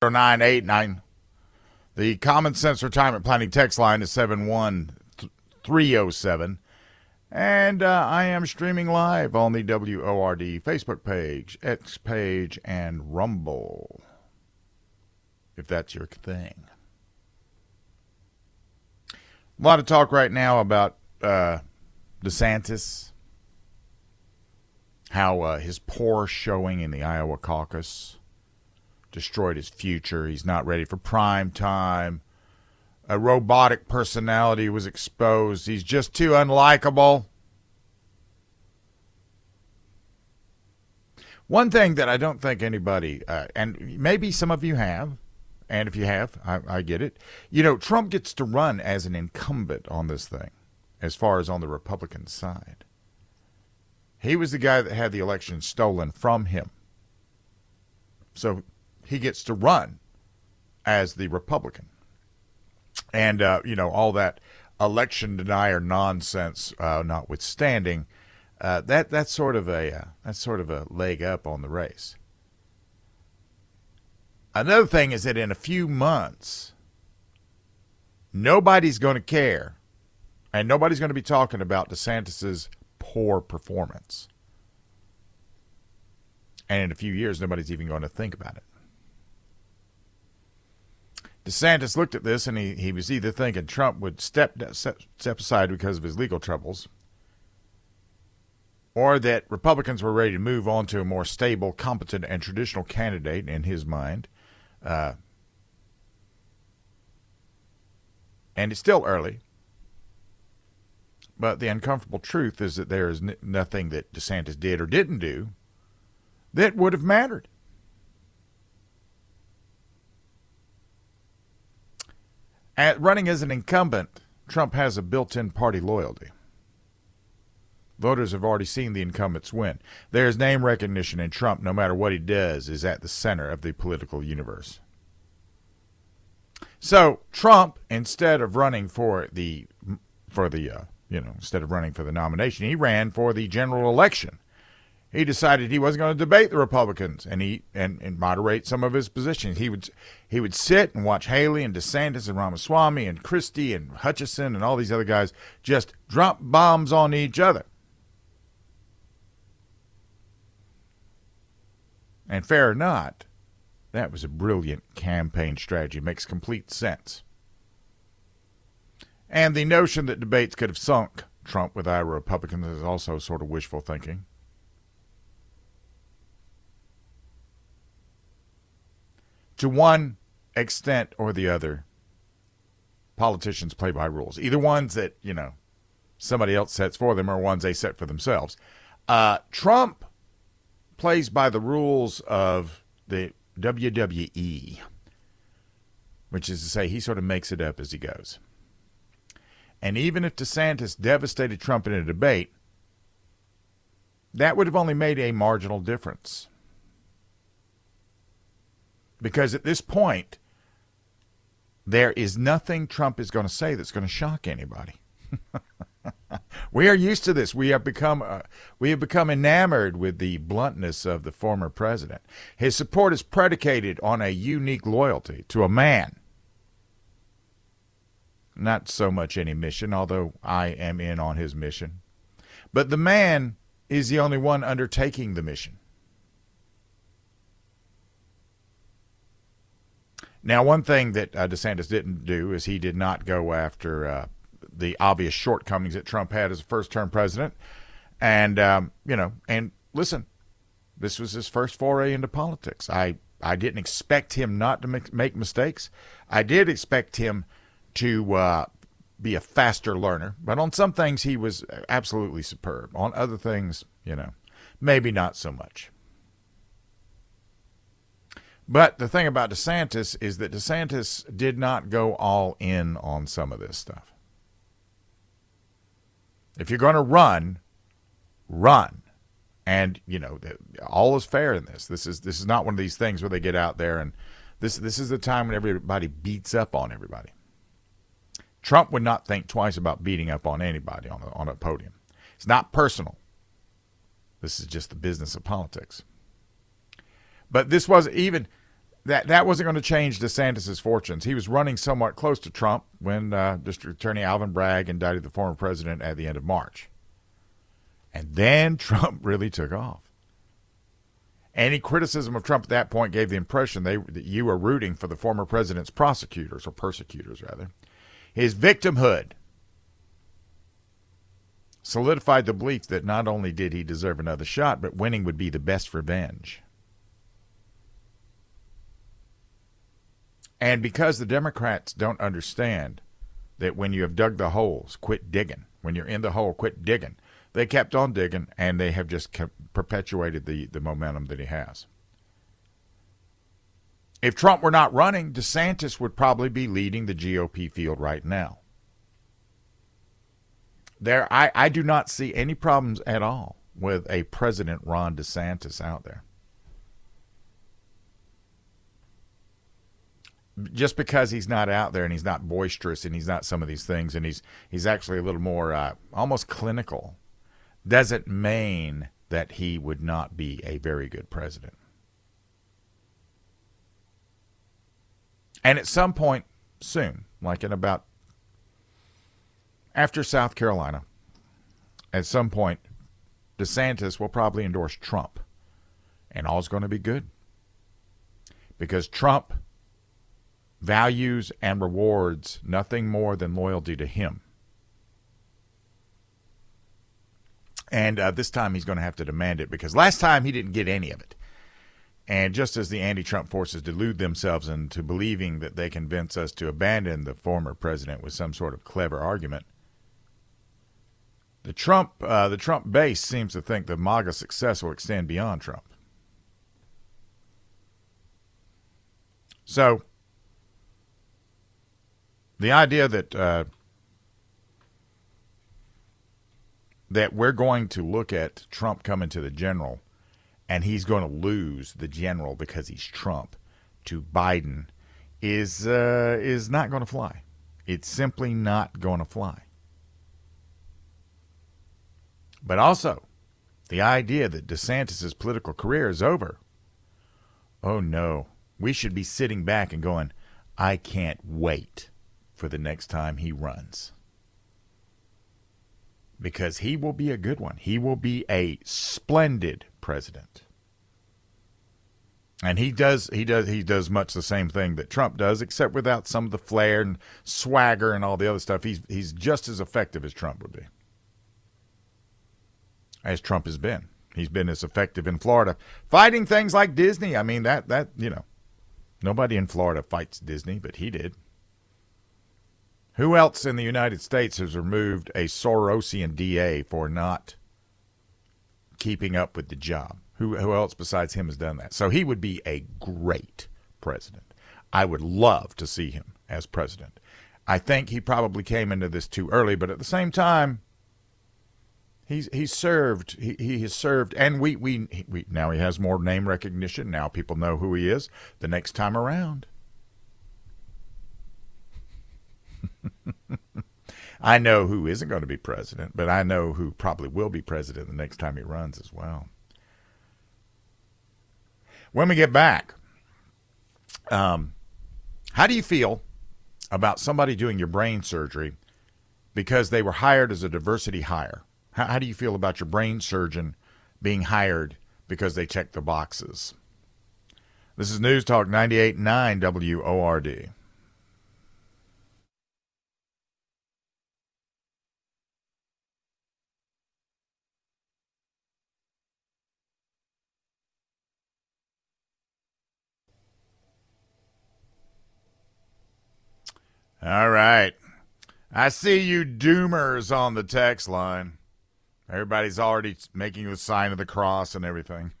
0989. The Common Sense Retirement Planning text line is 71307. And uh, I am streaming live on the WORD Facebook page, X page, and Rumble. If that's your thing. A lot of talk right now about uh, DeSantis, how uh, his poor showing in the Iowa caucus destroyed his future. He's not ready for prime time. A robotic personality was exposed. He's just too unlikable. One thing that I don't think anybody, uh, and maybe some of you have, and if you have, I, I get it. You know, Trump gets to run as an incumbent on this thing, as far as on the Republican side. He was the guy that had the election stolen from him. So he gets to run as the Republican. And, uh, you know, all that election denier nonsense uh, notwithstanding, uh, that that's sort of a uh, that's sort of a leg up on the race. Another thing is that in a few months, nobody's going to care, and nobody's going to be talking about DeSantis's poor performance. And in a few years, nobody's even going to think about it. DeSantis looked at this and he, he was either thinking Trump would step, step aside because of his legal troubles, or that Republicans were ready to move on to a more stable, competent, and traditional candidate in his mind. Uh, and it's still early. But the uncomfortable truth is that there is n- nothing that DeSantis did or didn't do that would have mattered. At running as an incumbent, Trump has a built in party loyalty. Voters have already seen the incumbents win. There's name recognition, and Trump, no matter what he does, is at the center of the political universe. So Trump, instead of running for the for the uh, you know instead of running for the nomination, he ran for the general election he decided he wasn't going to debate the Republicans and he and, and moderate some of his positions. He would he would sit and watch Haley and DeSantis and Ramaswamy and Christie and Hutchinson and all these other guys just drop bombs on each other. And fair or not, that was a brilliant campaign strategy. Makes complete sense. And the notion that debates could have sunk Trump with Iowa Republicans is also sort of wishful thinking. To one extent or the other, politicians play by rules. Either ones that, you know, somebody else sets for them or ones they set for themselves. Uh, Trump plays by the rules of the WWE, which is to say, he sort of makes it up as he goes. And even if DeSantis devastated Trump in a debate, that would have only made a marginal difference. Because at this point, there is nothing Trump is going to say that's going to shock anybody. we are used to this. We have become uh, we have become enamored with the bluntness of the former president. His support is predicated on a unique loyalty to a man. Not so much any mission, although I am in on his mission. But the man is the only one undertaking the mission. Now, one thing that uh, DeSantis didn't do is he did not go after uh, the obvious shortcomings that Trump had as a first term president. And, um, you know, and listen, this was his first foray into politics. I, I didn't expect him not to make, make mistakes. I did expect him to uh, be a faster learner, but on some things he was absolutely superb. On other things, you know, maybe not so much. But the thing about DeSantis is that DeSantis did not go all in on some of this stuff. If you're going to run, run. And you know, all is fair in this. This is this is not one of these things where they get out there and this this is the time when everybody beats up on everybody. Trump would not think twice about beating up on anybody on a, on a podium. It's not personal. This is just the business of politics. But this was even that that wasn't going to change DeSantis's fortunes. He was running somewhat close to Trump when uh, District Attorney Alvin Bragg indicted the former president at the end of March, and then Trump really took off. Any criticism of Trump at that point gave the impression they, that you were rooting for the former president's prosecutors or persecutors, rather. His victimhood solidified the belief that not only did he deserve another shot, but winning would be the best revenge. And because the Democrats don't understand that when you have dug the holes, quit digging. When you're in the hole, quit digging. They kept on digging, and they have just perpetuated the, the momentum that he has. If Trump were not running, DeSantis would probably be leading the GOP field right now. There, I, I do not see any problems at all with a President Ron DeSantis out there. Just because he's not out there and he's not boisterous and he's not some of these things and he's he's actually a little more uh, almost clinical doesn't mean that he would not be a very good president. And at some point soon, like in about after South Carolina, at some point, DeSantis will probably endorse Trump. And all's going to be good. Because Trump values and rewards nothing more than loyalty to him. And uh, this time he's going to have to demand it because last time he didn't get any of it. And just as the anti Trump forces delude themselves into believing that they convince us to abandon the former president with some sort of clever argument, the Trump, uh, the Trump base seems to think the MAGA success will extend beyond Trump. So the idea that uh, that we're going to look at Trump coming to the general, and he's going to lose the general because he's Trump to Biden is uh, is not going to fly. It's simply not going to fly. But also, the idea that DeSantis's political career is over. Oh no, we should be sitting back and going, I can't wait for the next time he runs. Because he will be a good one. He will be a splendid president. And he does he does he does much the same thing that Trump does, except without some of the flair and swagger and all the other stuff. He's he's just as effective as Trump would be. As Trump has been. He's been as effective in Florida. Fighting things like Disney. I mean that that, you know, nobody in Florida fights Disney, but he did. Who else in the United States has removed a Sorosian DA for not keeping up with the job? Who, who else besides him has done that? So he would be a great president. I would love to see him as president. I think he probably came into this too early, but at the same time, he's he's served. He, he has served, and we, we we now he has more name recognition. Now people know who he is. The next time around, I know who isn't going to be president, but I know who probably will be president the next time he runs as well. When we get back, um, how do you feel about somebody doing your brain surgery because they were hired as a diversity hire? How, how do you feel about your brain surgeon being hired because they checked the boxes? This is News Talk 98.9 WORD. All right. I see you doomers on the text line. Everybody's already making the sign of the cross and everything.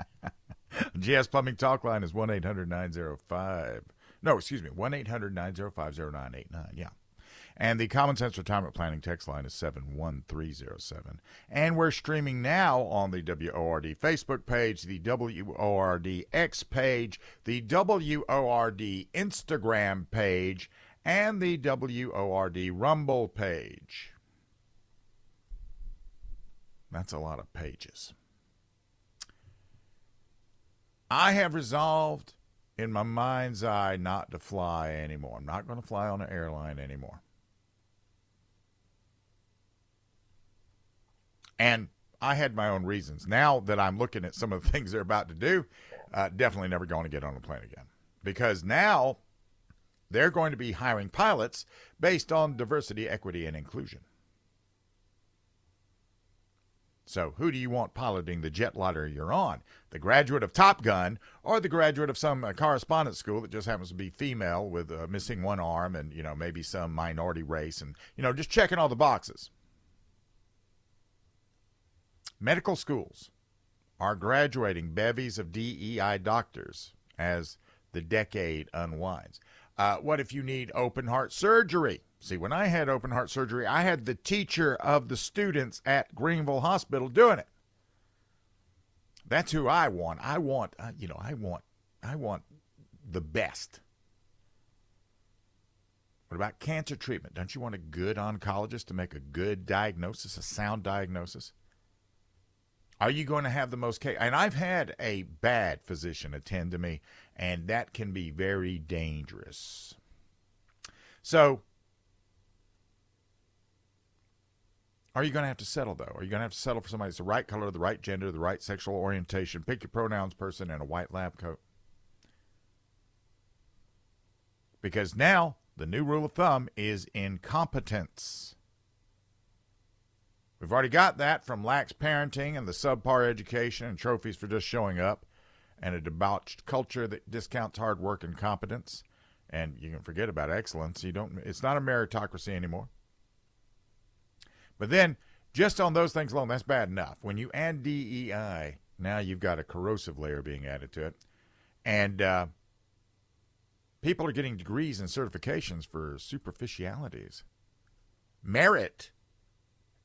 GS Plumbing Talk line is 1 800 905. No, excuse me, 1 800 905 0989. Yeah. And the Common Sense Retirement Planning text line is 71307. And we're streaming now on the WORD Facebook page, the WORD X page, the WORD Instagram page, and the WORD Rumble page. That's a lot of pages. I have resolved in my mind's eye not to fly anymore. I'm not going to fly on an airline anymore. And I had my own reasons. Now that I'm looking at some of the things they're about to do, uh, definitely never going to get on a plane again. Because now they're going to be hiring pilots based on diversity, equity, and inclusion. So, who do you want piloting the jet liner you're on? The graduate of Top Gun or the graduate of some uh, correspondence school that just happens to be female with uh, missing one arm and, you know, maybe some minority race and, you know, just checking all the boxes? Medical schools are graduating bevies of DEI doctors as the decade unwinds. Uh, what if you need open heart surgery? See, when I had open heart surgery, I had the teacher of the students at Greenville Hospital doing it. That's who I want. I want, uh, you know, I want, I want the best. What about cancer treatment? Don't you want a good oncologist to make a good diagnosis, a sound diagnosis? Are you going to have the most case? And I've had a bad physician attend to me, and that can be very dangerous. So, Are you going to have to settle, though? Are you going to have to settle for somebody that's the right color, the right gender, the right sexual orientation? Pick your pronouns person in a white lab coat. Because now the new rule of thumb is incompetence. We've already got that from lax parenting and the subpar education and trophies for just showing up and a debauched culture that discounts hard work and competence. And you can forget about excellence. You don't it's not a meritocracy anymore. But then, just on those things alone, that's bad enough. When you add DEI, now you've got a corrosive layer being added to it. And uh, people are getting degrees and certifications for superficialities. Merit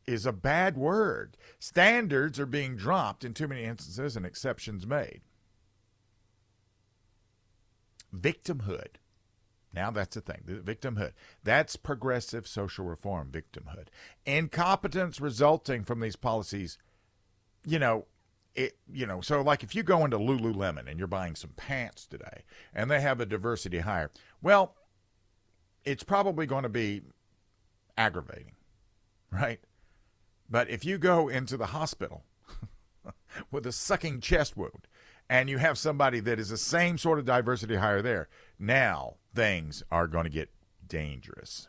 is a bad word. Standards are being dropped in too many instances and exceptions made. Victimhood now that's the thing, victimhood. That's progressive social reform, victimhood. Incompetence resulting from these policies, you know, it, you know, so like if you go into Lululemon and you're buying some pants today and they have a diversity hire, well, it's probably going to be aggravating, right? But if you go into the hospital with a sucking chest wound and you have somebody that is the same sort of diversity hire there, now things are going to get dangerous.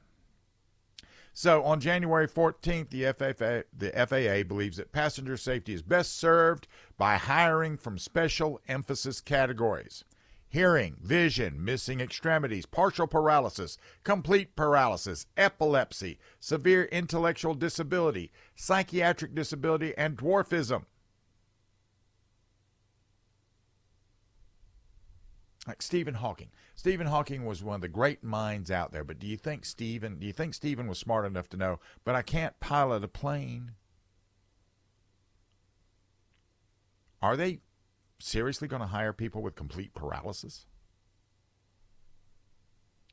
So on January 14th, the FAA, the FAA believes that passenger safety is best served by hiring from special emphasis categories hearing, vision, missing extremities, partial paralysis, complete paralysis, epilepsy, severe intellectual disability, psychiatric disability, and dwarfism. like Stephen Hawking. Stephen Hawking was one of the great minds out there, but do you think Stephen do you think Stephen was smart enough to know, but I can't pilot a plane? Are they seriously going to hire people with complete paralysis?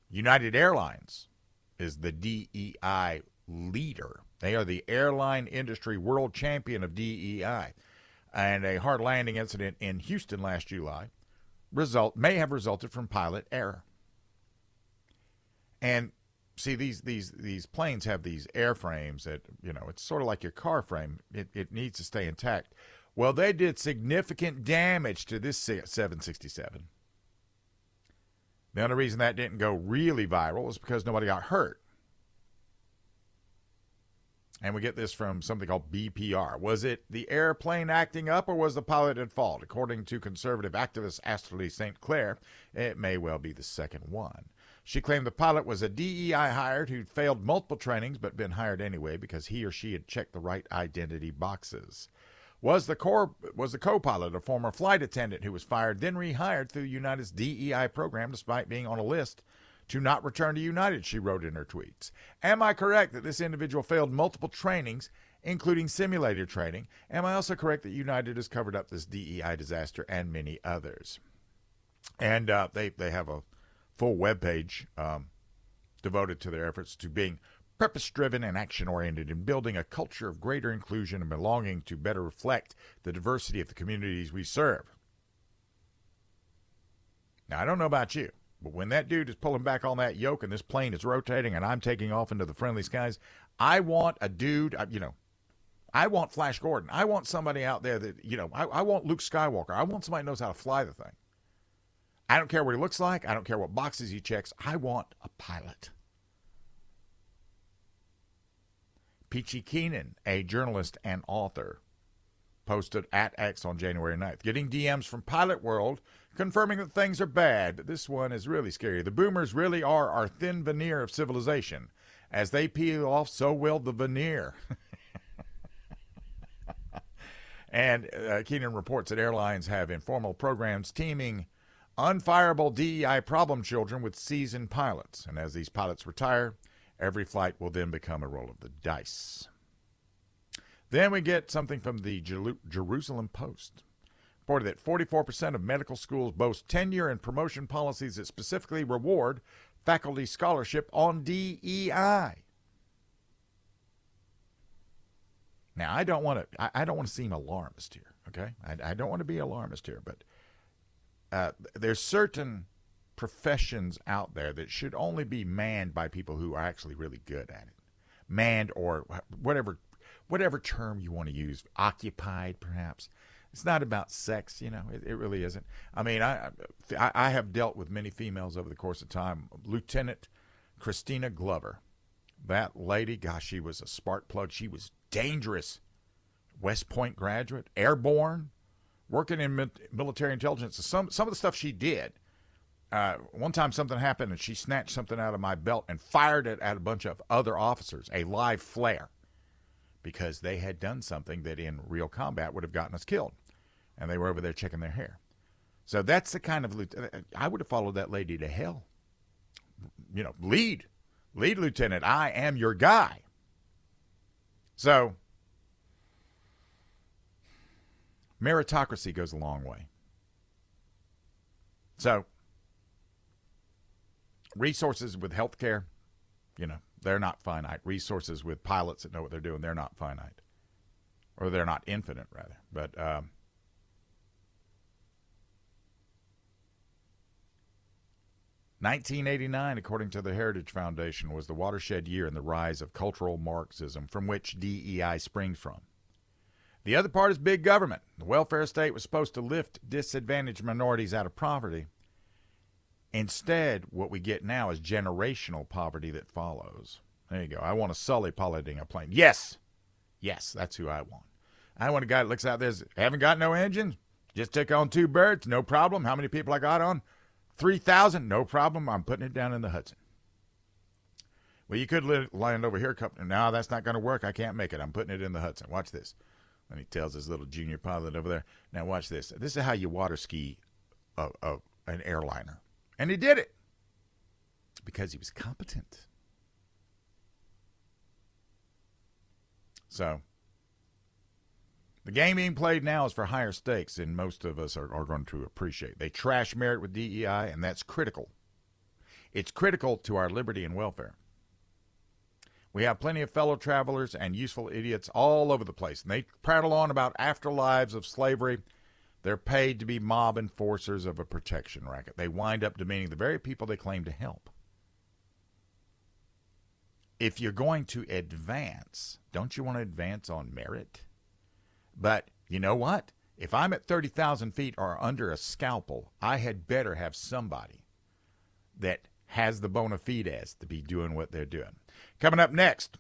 United Airlines is the DEI leader. They are the airline industry world champion of DEI. And a hard landing incident in Houston last July result may have resulted from pilot error. And see these these these planes have these airframes that you know it's sort of like your car frame. It it needs to stay intact. Well, they did significant damage to this 767. The only reason that didn't go really viral is because nobody got hurt. And we get this from something called BPR. Was it the airplane acting up or was the pilot at fault? According to conservative activist Ashley St. Clair, it may well be the second one. She claimed the pilot was a DEI hired who'd failed multiple trainings but been hired anyway because he or she had checked the right identity boxes. Was the core was the co-pilot a former flight attendant who was fired then rehired through United's DEI program despite being on a list to not return to United, she wrote in her tweets. Am I correct that this individual failed multiple trainings, including simulator training? Am I also correct that United has covered up this DEI disaster and many others? And uh, they, they have a full web page um, devoted to their efforts to being purpose driven and action oriented in building a culture of greater inclusion and belonging to better reflect the diversity of the communities we serve. Now, I don't know about you, but when that dude is pulling back on that yoke and this plane is rotating and I'm taking off into the friendly skies, I want a dude, you know, I want Flash Gordon. I want somebody out there that, you know, I, I want Luke Skywalker. I want somebody who knows how to fly the thing. I don't care what he looks like. I don't care what boxes he checks. I want a pilot. Peachy Keenan, a journalist and author, posted at X on January 9th, getting DMs from Pilot World confirming that things are bad. This one is really scary. The boomers really are our thin veneer of civilization. As they peel off, so will the veneer. and uh, Keenan reports that airlines have informal programs teaming unfireable DEI problem children with seasoned pilots. And as these pilots retire, every flight will then become a roll of the dice. Then we get something from the Jerusalem Post. Reported that 44% of medical schools boast tenure and promotion policies that specifically reward faculty scholarship on DEI. Now, I don't want to. I, don't want to seem alarmist here. Okay, I, I don't want to be alarmist here, but uh, there's certain professions out there that should only be manned by people who are actually really good at it. Manned or whatever whatever term you want to use, occupied perhaps. It's not about sex, you know. It, it really isn't. I mean, I, I I have dealt with many females over the course of time. Lieutenant Christina Glover, that lady, gosh, she was a spark plug. She was dangerous. West Point graduate, airborne, working in military intelligence. Some some of the stuff she did. Uh, one time something happened and she snatched something out of my belt and fired it at a bunch of other officers, a live flare, because they had done something that in real combat would have gotten us killed, and they were over there checking their hair. So that's the kind of I would have followed that lady to hell. You know, lead, lead lieutenant. I am your guy. So meritocracy goes a long way. So, resources with healthcare, you know, they're not finite. Resources with pilots that know what they're doing, they're not finite. Or they're not infinite, rather. But, um, Nineteen eighty nine, according to the Heritage Foundation, was the watershed year in the rise of cultural Marxism, from which DEI springs from. The other part is big government. The welfare state was supposed to lift disadvantaged minorities out of poverty. Instead, what we get now is generational poverty that follows. There you go. I want a Sully piloting a plane. Yes. Yes, that's who I want. I want a guy that looks out there, says, haven't got no engine, just took on two birds, no problem. How many people I got on? 3,000, no problem. I'm putting it down in the Hudson. Well, you could land over here. No, that's not going to work. I can't make it. I'm putting it in the Hudson. Watch this. And he tells his little junior pilot over there, now watch this. This is how you water ski a, a, an airliner. And he did it because he was competent. So, the game being played now is for higher stakes, and most of us are, are going to appreciate. They trash merit with DEI, and that's critical. It's critical to our liberty and welfare. We have plenty of fellow travelers and useful idiots all over the place, and they prattle on about afterlives of slavery. They're paid to be mob enforcers of a protection racket. They wind up demeaning the very people they claim to help. If you're going to advance, don't you want to advance on merit? But you know what? If I'm at 30,000 feet or under a scalpel, I had better have somebody that has the bona fides to be doing what they're doing. Coming up next,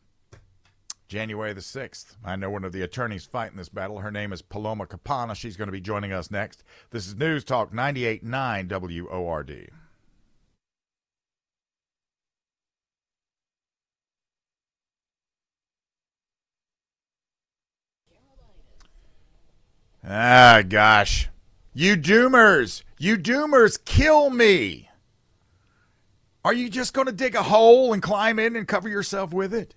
January the 6th. I know one of the attorneys fighting this battle. Her name is Paloma Capanna. She's going to be joining us next. This is News Talk 98.9 WORD. Ah, gosh. You doomers! You doomers, kill me! Are you just going to dig a hole and climb in and cover yourself with it?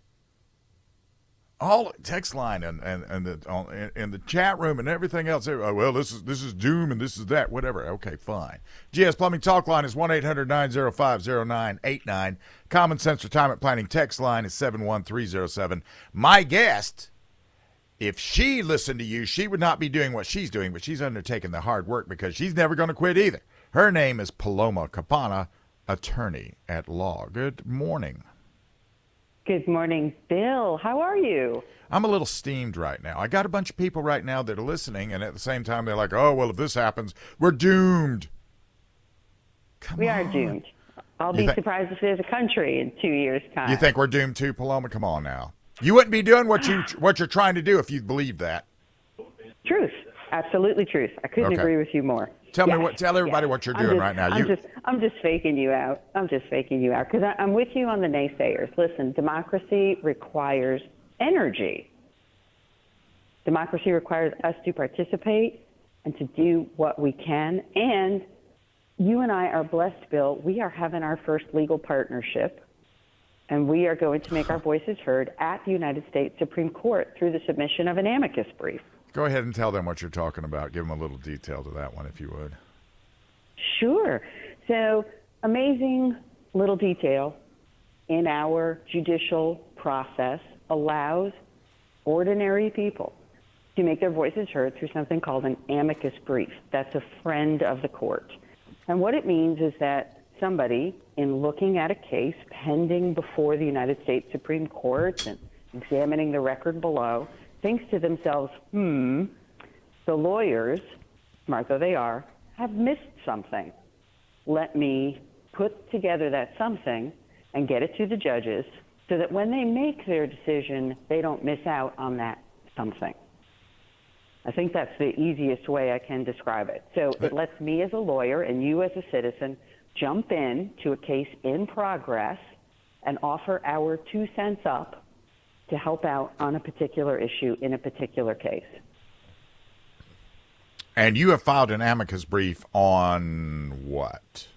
All text line and and and the in the chat room and everything else. Oh, well, this is this is doom and this is that. Whatever. Okay, fine. GS Plumbing Talk line is one 905 Common Sense Retirement Planning text line is seven one three zero seven. My guest if she listened to you, she would not be doing what she's doing, but she's undertaking the hard work because she's never going to quit either. Her name is Paloma Capanna, attorney at law. Good morning. Good morning, Bill. How are you? I'm a little steamed right now. I got a bunch of people right now that are listening, and at the same time, they're like, oh, well, if this happens, we're doomed. Come we on. are doomed. I'll you be surprised if there's a country in two years' time. You think we're doomed too, Paloma? Come on now. You wouldn't be doing what you what you're trying to do if you believe that. Truth, absolutely truth. I couldn't okay. agree with you more. Tell yes. me what. Tell everybody yes. what you're doing just, right now. I'm you, just, I'm just faking you out. I'm just faking you out because I'm with you on the naysayers. Listen, democracy requires energy. Democracy requires us to participate and to do what we can. And you and I are blessed, Bill. We are having our first legal partnership, and we are going to make our voices heard at the United States Supreme Court through the submission of an amicus brief. Go ahead and tell them what you're talking about. Give them a little detail to that one, if you would. Sure. So, amazing little detail in our judicial process allows ordinary people to make their voices heard through something called an amicus brief. That's a friend of the court. And what it means is that somebody, in looking at a case pending before the United States Supreme Court and examining the record below, thinks to themselves, hmm, the lawyers, smart though they are, have missed something. Let me put together that something and get it to the judges so that when they make their decision, they don't miss out on that something. I think that's the easiest way I can describe it. So it lets me as a lawyer and you as a citizen jump in to a case in progress and offer our two cents up to help out on a particular issue in a particular case. And you have filed an amicus brief on what?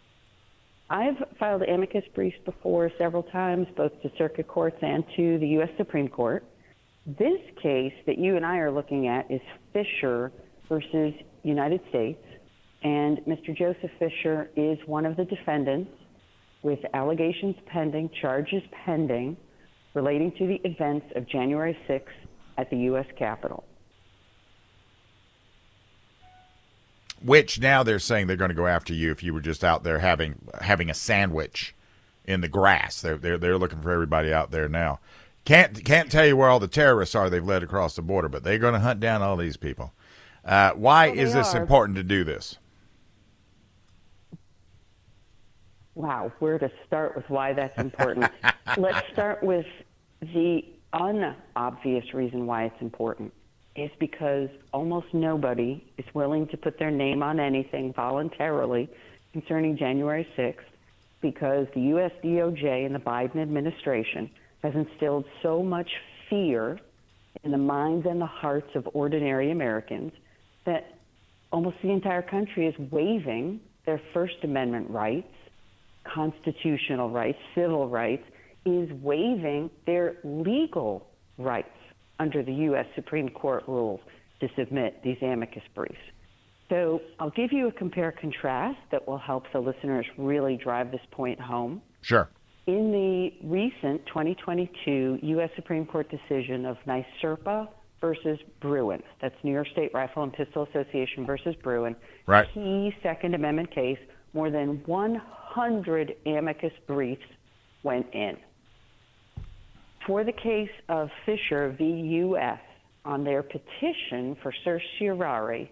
I've filed amicus briefs before several times, both to circuit courts and to the U.S. Supreme Court. This case that you and I are looking at is Fisher versus United States. And Mr. Joseph Fisher is one of the defendants with allegations pending, charges pending relating to the events of January 6th at the U.S. Capitol. Which now they're saying they're going to go after you if you were just out there having having a sandwich in the grass. They're they're they're looking for everybody out there now. Can't can't tell you where all the terrorists are they've led across the border, but they're going to hunt down all these people. Uh, why well, is this are. important to do this? Wow, where to start with why that's important? Let's start with the unobvious reason why it's important is because almost nobody is willing to put their name on anything voluntarily concerning January 6th because the US DOJ and the Biden administration has instilled so much fear in the minds and the hearts of ordinary Americans that almost the entire country is waiving their First Amendment rights, constitutional rights, civil rights, is waiving their legal rights under the U.S. Supreme Court rules to submit these amicus briefs. So I'll give you a compare contrast that will help the listeners really drive this point home. Sure. In the recent 2022 U.S. Supreme Court decision of NYSRPA versus Bruen, that's New York State Rifle and Pistol Association versus Bruen, right. key Second Amendment case, more than 100 amicus briefs went in. For the case of Fisher v. U.S. on their petition for certiorari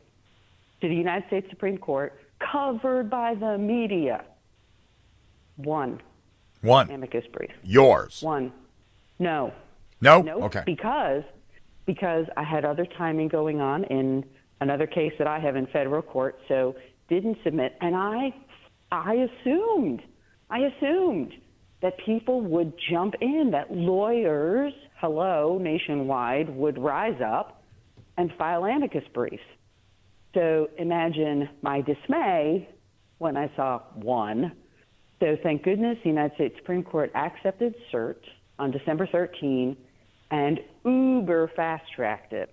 to the United States Supreme Court, covered by the media, one one. Amicus brief. Yours. One. No. No? Nope, okay. Because because I had other timing going on in another case that I have in federal court, so didn't submit. And I I assumed I assumed that people would jump in, that lawyers, hello, nationwide, would rise up and file amicus briefs. So imagine my dismay when I saw one so thank goodness the United States Supreme Court accepted cert on December 13 and uber fast tracked it.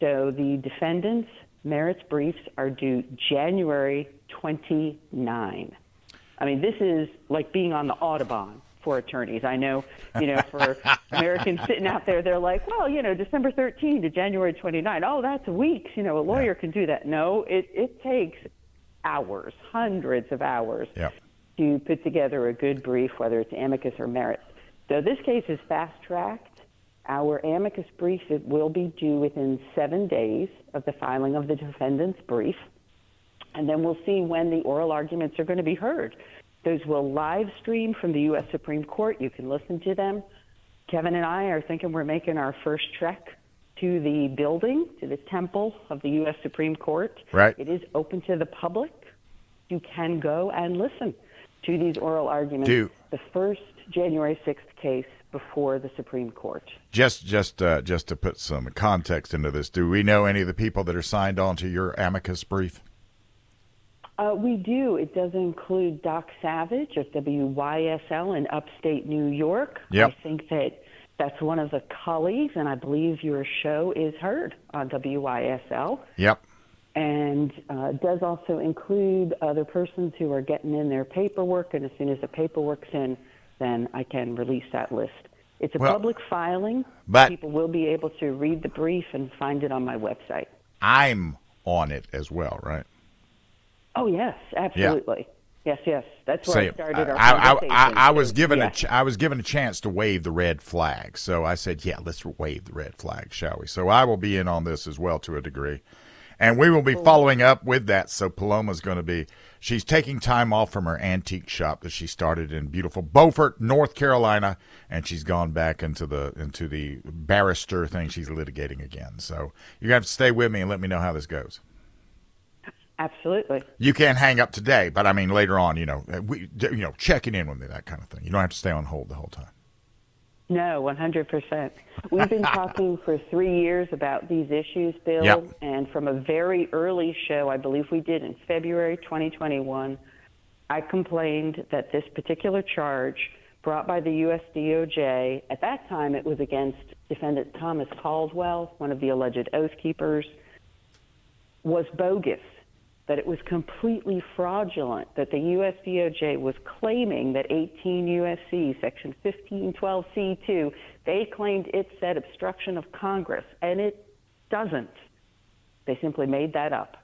So the defendants' merits briefs are due January 29. I mean, this is like being on the Autobahn for attorneys. I know, you know, for Americans sitting out there, they're like, well, you know, December 13 to January 29. Oh, that's weeks. You know, a lawyer can do that. No, it, it takes hours, hundreds of hours, to put together a good brief, whether it's amicus or merits. So this case is fast tracked. Our amicus brief will be due within seven days of the filing of the defendant's brief, and then we'll see when the oral arguments are going to be heard. Those will live stream from the U.S. Supreme Court. You can listen to them. Kevin and I are thinking we're making our first trek to the building, to the temple of the U.S. Supreme Court. Right. It is open to the public. You can go and listen to these oral arguments. Do- The first January 6th case before the Supreme Court. Just just uh, just to put some context into this, do we know any of the people that are signed on to your amicus brief? Uh, we do. It does include Doc Savage of WYSL in upstate New York. Yep. I think that that's one of the colleagues, and I believe your show is heard on WYSL. Yep. And uh, does also include other persons who are getting in their paperwork, and as soon as the paperwork's in, then I can release that list. It's a Well, public filing. but- People will be able to read the brief and find it on my website. I'm on it as well, right? Oh, yes, absolutely. Yes, yes. That's where Say, I started our I, I, conversation. I, I was given yeah. a ch- I was given a chance to wave the red flag, so I said, "Yeah, let's wave the red flag, shall we?" So I will be in on this as well to a degree, and we will be following up with that. So Paloma's going to be she's taking time off from her antique shop that she started in beautiful Beaufort, North Carolina, and she's gone back into the into the barrister thing. She's litigating again, so you have to stay with me and let me know how this goes. Absolutely. You can't hang up today, but I mean later on, you know, we, you know, checking in with me, that kind of thing. You don't have to stay on hold the whole time. No, 100%. We've been talking for three years about these issues, Bill, Yep. and from a very early show, I believe we did in February 2021, I complained that this particular charge brought by the U.S. DOJ, at that time it was against defendant Thomas Caldwell, one of the alleged oath keepers, was bogus, that it was completely fraudulent, that the U.S. DOJ was claiming that 18 U.S.C. Section 1512C2, they claimed it said obstruction of Congress, and it doesn't. They simply made that up.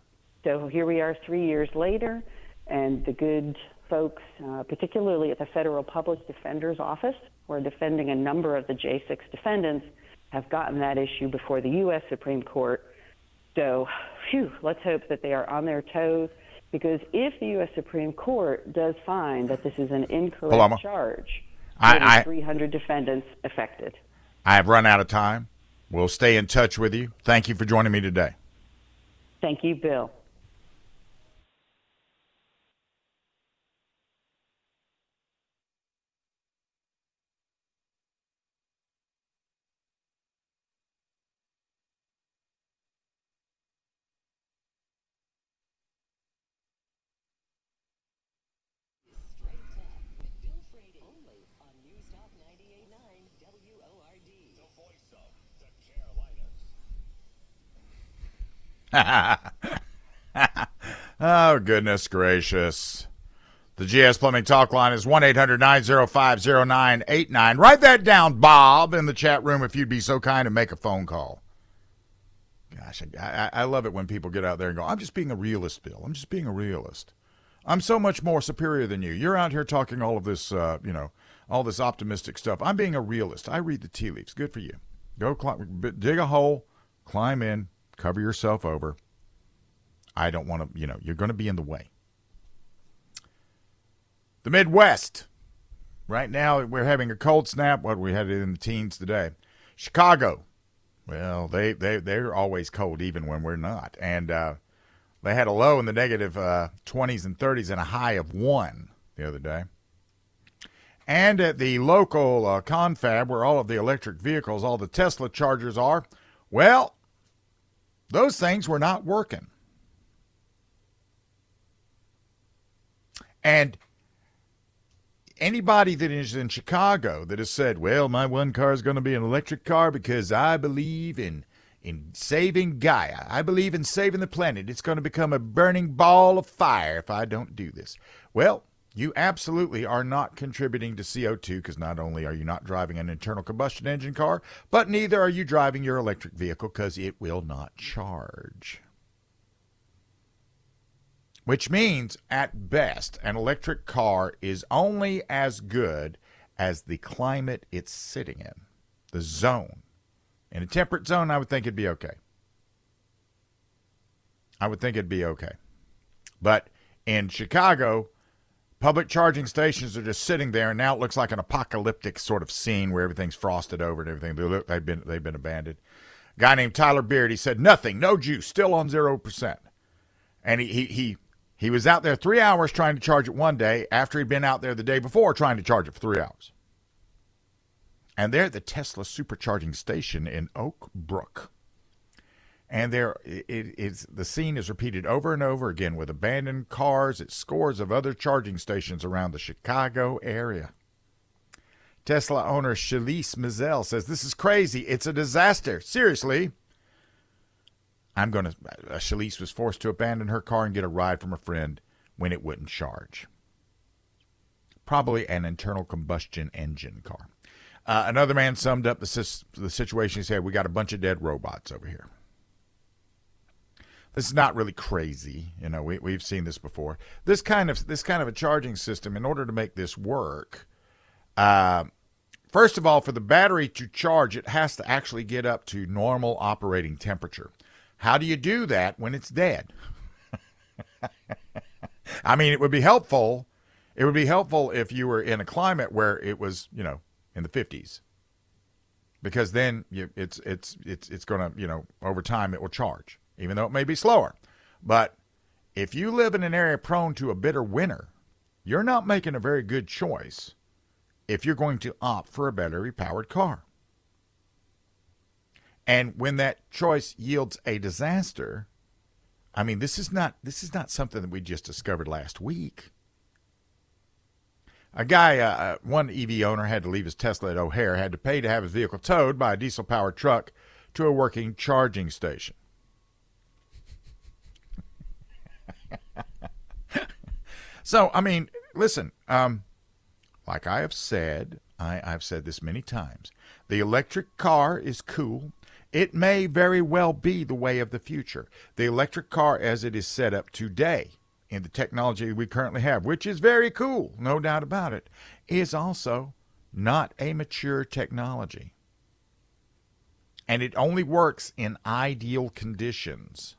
So here we are three years later, and the good folks, uh, particularly at the Federal Public Defender's Office, who are defending a number of the J6 defendants, have gotten that issue before the U.S. Supreme Court. So, phew, let's hope that they are on their toes, because if the U.S. Supreme Court does find that this is an incorrect Paloma. charge, I- there will be I- 300 defendants affected. I have run out of time. We'll stay in touch with you. Thank you for joining me today. Thank you. Bill Frady only on News Talk 98.9 WORD. The voice of the Carolinas. Oh, goodness gracious. The GS Plumbing Talk line is 1 800 905 0989. Write that down, Bob, in the chat room if you'd be so kind and make a phone call. Gosh, I, I, love it when people get out there and go, I'm just being a realist, Bill. I'm just being a realist. I'm so much more superior than you. You're out here talking all of this, uh, you know, all this optimistic stuff. I'm being a realist. I read the tea leaves. Good for you. Go climb, dig a hole, climb in, cover yourself over. I don't want to, you know, you're going to be in the way. The Midwest. Right now, we're having a cold snap. What we had it in the teens today. Chicago. Well, they, they, they're always cold, even when we're not. And uh, they had a low in the negative, uh, 20s and 30s and a high of 1 the other day. And at the local uh, confab, where all of the electric vehicles, all the Tesla chargers are, well, those things were not working. And anybody that is in Chicago that has said, "Well, my one car is going to be an electric car because I believe in in saving Gaia. I believe in saving the planet. It's going to become a burning ball of fire if I don't do this." Well, you absolutely are not contributing to CO2 because not only are you not driving an internal combustion engine car, but neither are you driving your electric vehicle because it will not charge. which means at best an electric car is only as good as the climate it's sitting in, the zone. In a temperate zone, I would think it'd be okay. I would think it'd be okay. But in Chicago, public charging stations are just sitting there, and now it looks like an apocalyptic sort of scene where everything's frosted over and everything. They look, they've been they've been abandoned. guy named Tyler Beard, he said nothing, no juice, still on zero percent, and he he he he was out there three hours trying to charge it one day after he'd been out there the day before trying to charge it for three hours. And they're at the Tesla supercharging station in Oak Brook. And there, it, it's the scene is repeated over and over again with abandoned cars at scores of other charging stations around the Chicago area. Tesla owner Shalise Mazel says, This is crazy. It's a disaster. Seriously. I'm going to. Uh, was forced to abandon her car and get a ride from a friend when it wouldn't charge. Probably an internal combustion engine car. Uh, another man summed up the, the situation. He said, We got a bunch of dead robots over here. This is not really crazy. You know, we, we've seen this before. This kind of this kind of a charging system, in order to make this work, uh, first of all, for the battery to charge, it has to actually get up to normal operating temperature. How do you do that when it's dead? I mean, it would be helpful. It would be helpful if you were in a climate where it was, you know, in the 50s because then you, it's it's it's it's going to you know over time it will charge even though it may be slower. But if you live in an area prone to a bitter winter you're not making a very good choice if you're going to opt for a battery powered car. And when that choice yields a disaster i mean this is not this is not something that we just discovered last week. A guy, uh, uh one EV owner, had to leave his Tesla at O'Hare, had to pay to have his vehicle towed by a diesel powered truck to a working charging station. So, I mean, listen, um, like I have said, I, I've said this many times the electric car is cool. It may very well be the way of the future. The electric car, as it is set up today, in the technology we currently have, which is very cool, no doubt about it, is also not a mature technology. And it only works in ideal conditions.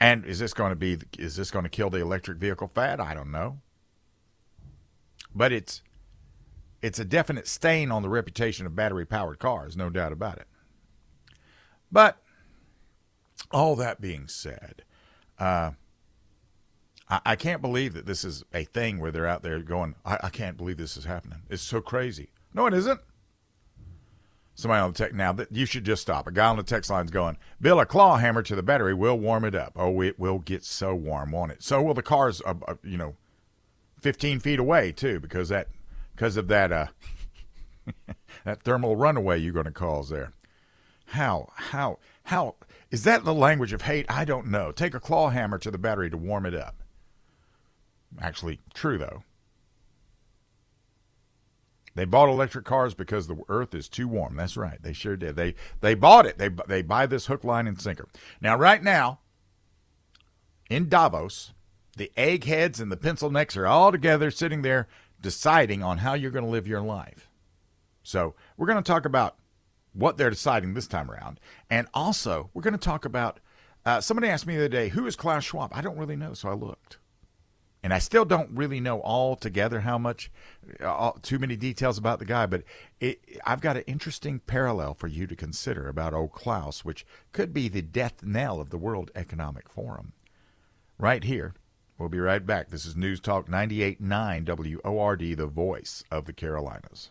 And is this going to be is this going to kill the electric vehicle fad? I don't know. But it's it's a definite stain on the reputation of battery powered cars, no doubt about it. But all that being said, uh, I, I, can't believe that this is a thing where they're out there going, I, I can't believe this is happening. It's so crazy. No, it isn't. Somebody on the tech now that you should just stop. A guy on the text line's going, Bill, a claw hammer to the battery will warm it up. Oh, it will get so warm, won't it? So will the cars, uh, uh, you know, 15 feet away too, because that, because of that, uh, that thermal runaway you're going to cause there. How, how, how? Is that the language of hate? I don't know. Take a claw hammer to the battery to warm it up. Actually, true though. They bought electric cars because the earth is too warm. That's right. They sure did. They they bought it. They they buy this hook, line, and sinker. Now, right now, in Davos, the eggheads and the pencil necks are all together sitting there deciding on how you're going to live your life. So we're going to talk about what they're deciding this time around. And also, we're going to talk about uh, somebody asked me the other day, who is Klaus Schwab? I don't really know, so I looked. And I still don't really know altogether how much, uh, too many details about the guy, but it, I've got an interesting parallel for you to consider about old Klaus, which could be the death knell of the World Economic Forum. Right here. We'll be right back. This is News Talk 98.9 WORD, the voice of the Carolinas.